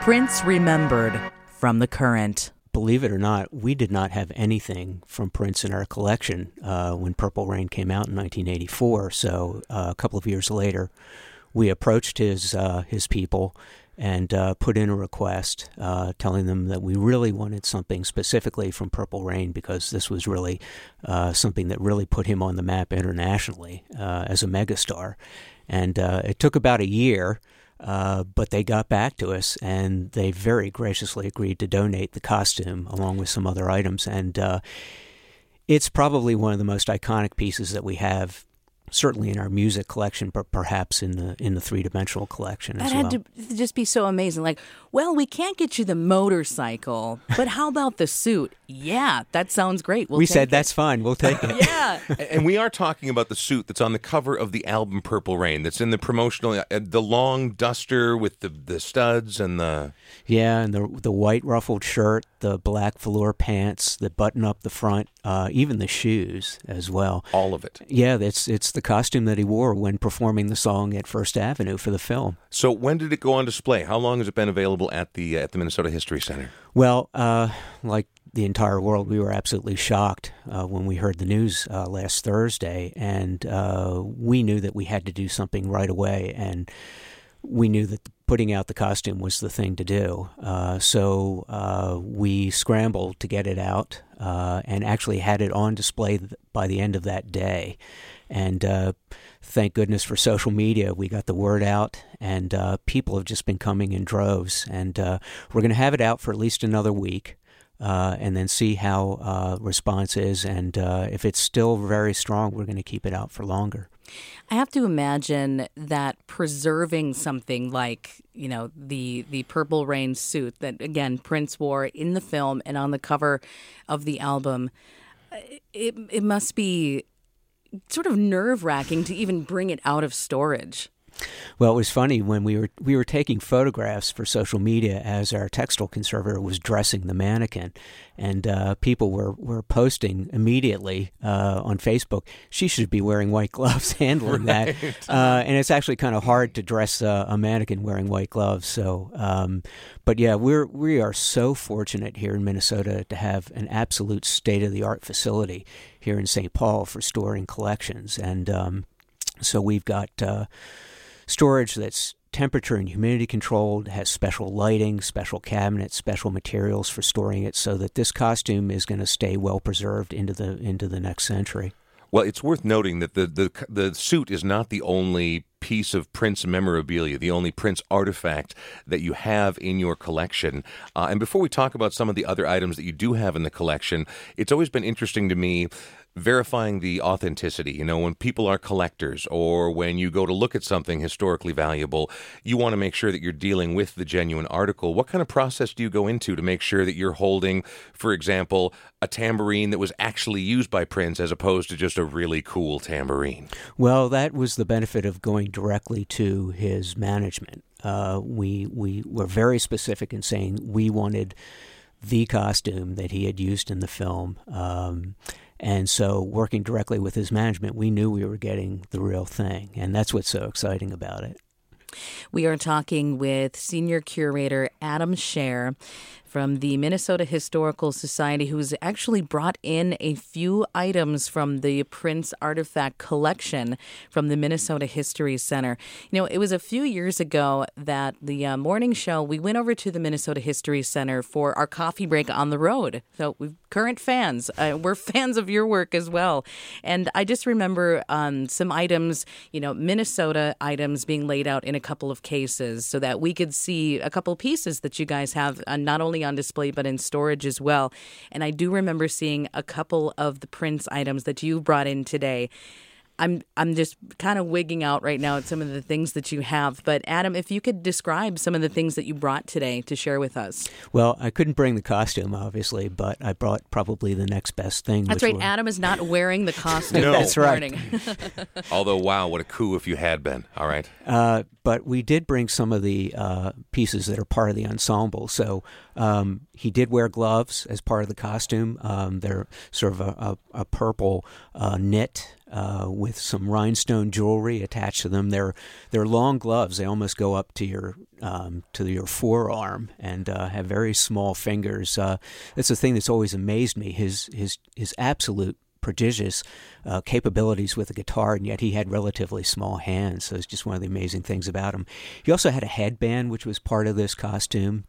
Prince Remembered from the current. Believe it or not, we did not have anything from Prince in our collection uh, when Purple Rain came out in 1984. So uh, a couple of years later, we approached his uh, his people and uh, put in a request, uh, telling them that we really wanted something specifically from Purple Rain because this was really uh, something that really put him on the map internationally as a megastar. And it took about a year. Uh, but they got back to us and they very graciously agreed to donate the costume along with some other items. And uh, it's probably one of the most iconic pieces that we have certainly in our music collection, but perhaps in the in the three dimensional collection as well. that as had well. to just be so amazing. Like, well, we can't get you the motorcycle, but how about the suit? Yeah, that sounds great. We'll we take said it. that's fine. We'll take it. yeah. and we are talking about the suit that's on the cover of the album Purple Rain. That's in the promotional, uh, the long duster with the the studs and the Yeah, and the the white ruffled shirt, the black velour pants, the button up the front, uh, even the shoes as well. all of it. Yeah, it's it's the costume that he wore when performing the song at First Avenue for the film. So when did it go on display? How long has it been available at the uh, at the Minnesota History Center? Well, uh, like the entire world, we were absolutely shocked uh, when we heard the news uh, last Thursday, and uh, we knew that we had to do something right away, and we knew that putting out the costume was the thing to do. Uh, so uh, we scrambled to get it out, uh, and actually had it on display by the end of that day, and. Uh, Thank goodness for social media. We got the word out, and uh, people have just been coming in droves. And uh, we're going to have it out for at least another week uh, and then see how uh, response is. And uh, if it's still very strong, we're going to keep it out for longer. I have to imagine that preserving something like, you know, the the purple rain suit that again Prince wore in the film and on the cover of the album, it it must be sort of nerve wracking to even bring it out of storage. Well, it was funny when we were we were taking photographs for social media as our textile conservator was dressing the mannequin, and uh, people were, were posting immediately uh, on Facebook. She should be wearing white gloves handling that, uh, and it's actually kind of hard to dress uh, a mannequin wearing white gloves. So, um, but yeah, we're we are so fortunate here in Minnesota to have an absolute state of the art facility here in St. Paul for storing collections, and um, so we've got uh, storage that's temperature and humidity controlled, has special lighting, special cabinets, special materials for storing it, so that this costume is going to stay well preserved into the into the next century. Well, it's worth noting that the, the the suit is not the only piece of Prince memorabilia, the only Prince artifact that you have in your collection. Uh, and before we talk about some of the other items that you do have in the collection, it's always been interesting to me verifying the authenticity. You know, when people are collectors or when you go to look at something historically valuable, you want to make sure that you're dealing with the genuine article. What kind of process do you go into to make sure that you're holding, for example, a tambourine that was actually used by Prince as opposed to just a really cool tambourine? Well, that was the benefit of going directly to his management. Uh, we we were very specific in saying we wanted the costume that he had used in the film. Um, and so, working directly with his management, we knew we were getting the real thing. And that's what's so exciting about it. We are talking with senior curator Adam Scher from the Minnesota Historical Society, who's actually brought in a few items from the Prince Artifact Collection from the Minnesota History Center. You know, it was a few years ago that the uh, morning show, we went over to the Minnesota History Center for our coffee break on the road. So we've current fans. Uh, we're fans of your work as well. And I just remember um, some items, you know, Minnesota items being laid out in a couple of cases so that we could see a couple pieces that you guys have uh, not only on display but in storage as well. And I do remember seeing a couple of the Prince items that you brought in today. I'm I'm just kind of wigging out right now at some of the things that you have. But Adam, if you could describe some of the things that you brought today to share with us. Well, I couldn't bring the costume, obviously, but I brought probably the next best thing. That's right. were- Adam is not wearing the costume No. this That's right. Although, wow, what a coup if you had been. All right. Uh, but we did bring some of the uh, pieces that are part of the ensemble. So um, he did wear gloves as part of the costume. Um, they're sort of a, a, a purple uh, knit uh, with some rhinestone jewelry attached to them. They're they're long gloves. They almost go up to your um, to your forearm and uh, have very small fingers. Uh, that's the thing that's always amazed me. His his his absolute prodigious uh, capabilities with a guitar, and yet he had relatively small hands. So it's just one of the amazing things about him. He also had a headband, which was part of this costume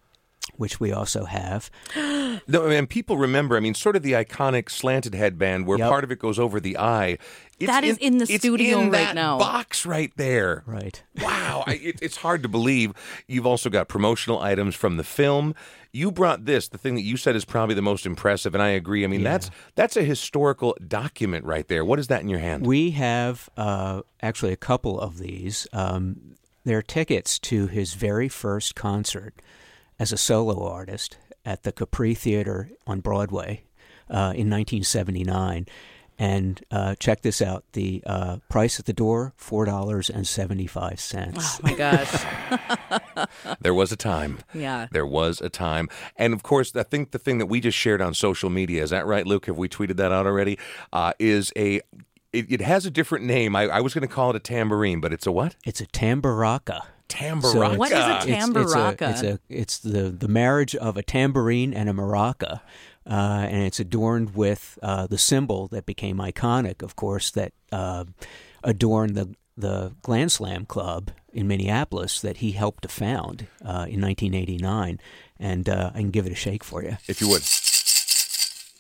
which we also have. no, and people remember, I mean, sort of the iconic slanted headband where yep. part of it goes over the eye. It's that is in, in the studio in right now. Box right there. Right. Wow, I, it, it's hard to believe. You've also got promotional items from the film. You brought this, the thing that you said is probably the most impressive, and I agree. I mean, yeah. that's that's a historical document right there. What is that in your hand? We have uh, actually a couple of these. Um, they're tickets to his very first concert as a solo artist at the Capri Theater on Broadway uh, in 1979. And uh, check this out: the uh, price at the door four dollars and seventy five cents. Oh my gosh! there was a time. Yeah, there was a time, and of course, I think the thing that we just shared on social media is that right, Luke? Have we tweeted that out already? Uh, is a it, it, has a different name. I, I was going to call it a tambourine, but it's a what? It's a tamburaca. Tamburaca. So what is a tamburaca? It's, it's, a, it's, a, it's the, the marriage of a tambourine and a maraca. Uh, and it's adorned with uh, the symbol that became iconic, of course, that uh, adorned the the Glam Slam Club in Minneapolis that he helped to found uh, in 1989. And uh, I can give it a shake for you. If you would.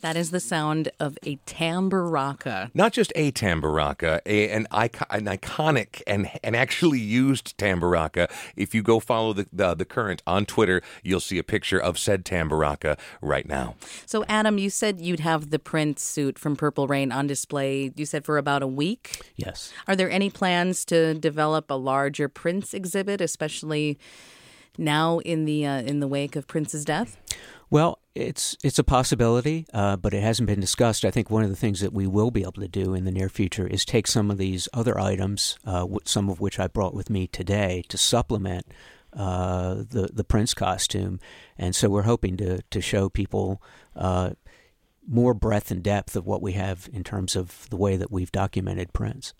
That is the sound of a tamburaca. Not just a tamburaca, a, an, icon, an iconic and, and actually used tamburaca. If you go follow the, the, the current on Twitter, you'll see a picture of said tamburaca right now. So, Adam, you said you'd have the Prince suit from Purple Rain on display, you said for about a week? Yes. Are there any plans to develop a larger Prince exhibit, especially now in the, uh, in the wake of Prince's death? Well, it's it's a possibility, uh, but it hasn't been discussed. I think one of the things that we will be able to do in the near future is take some of these other items, uh, some of which I brought with me today, to supplement uh, the the Prince costume, and so we're hoping to to show people uh, more breadth and depth of what we have in terms of the way that we've documented Prince.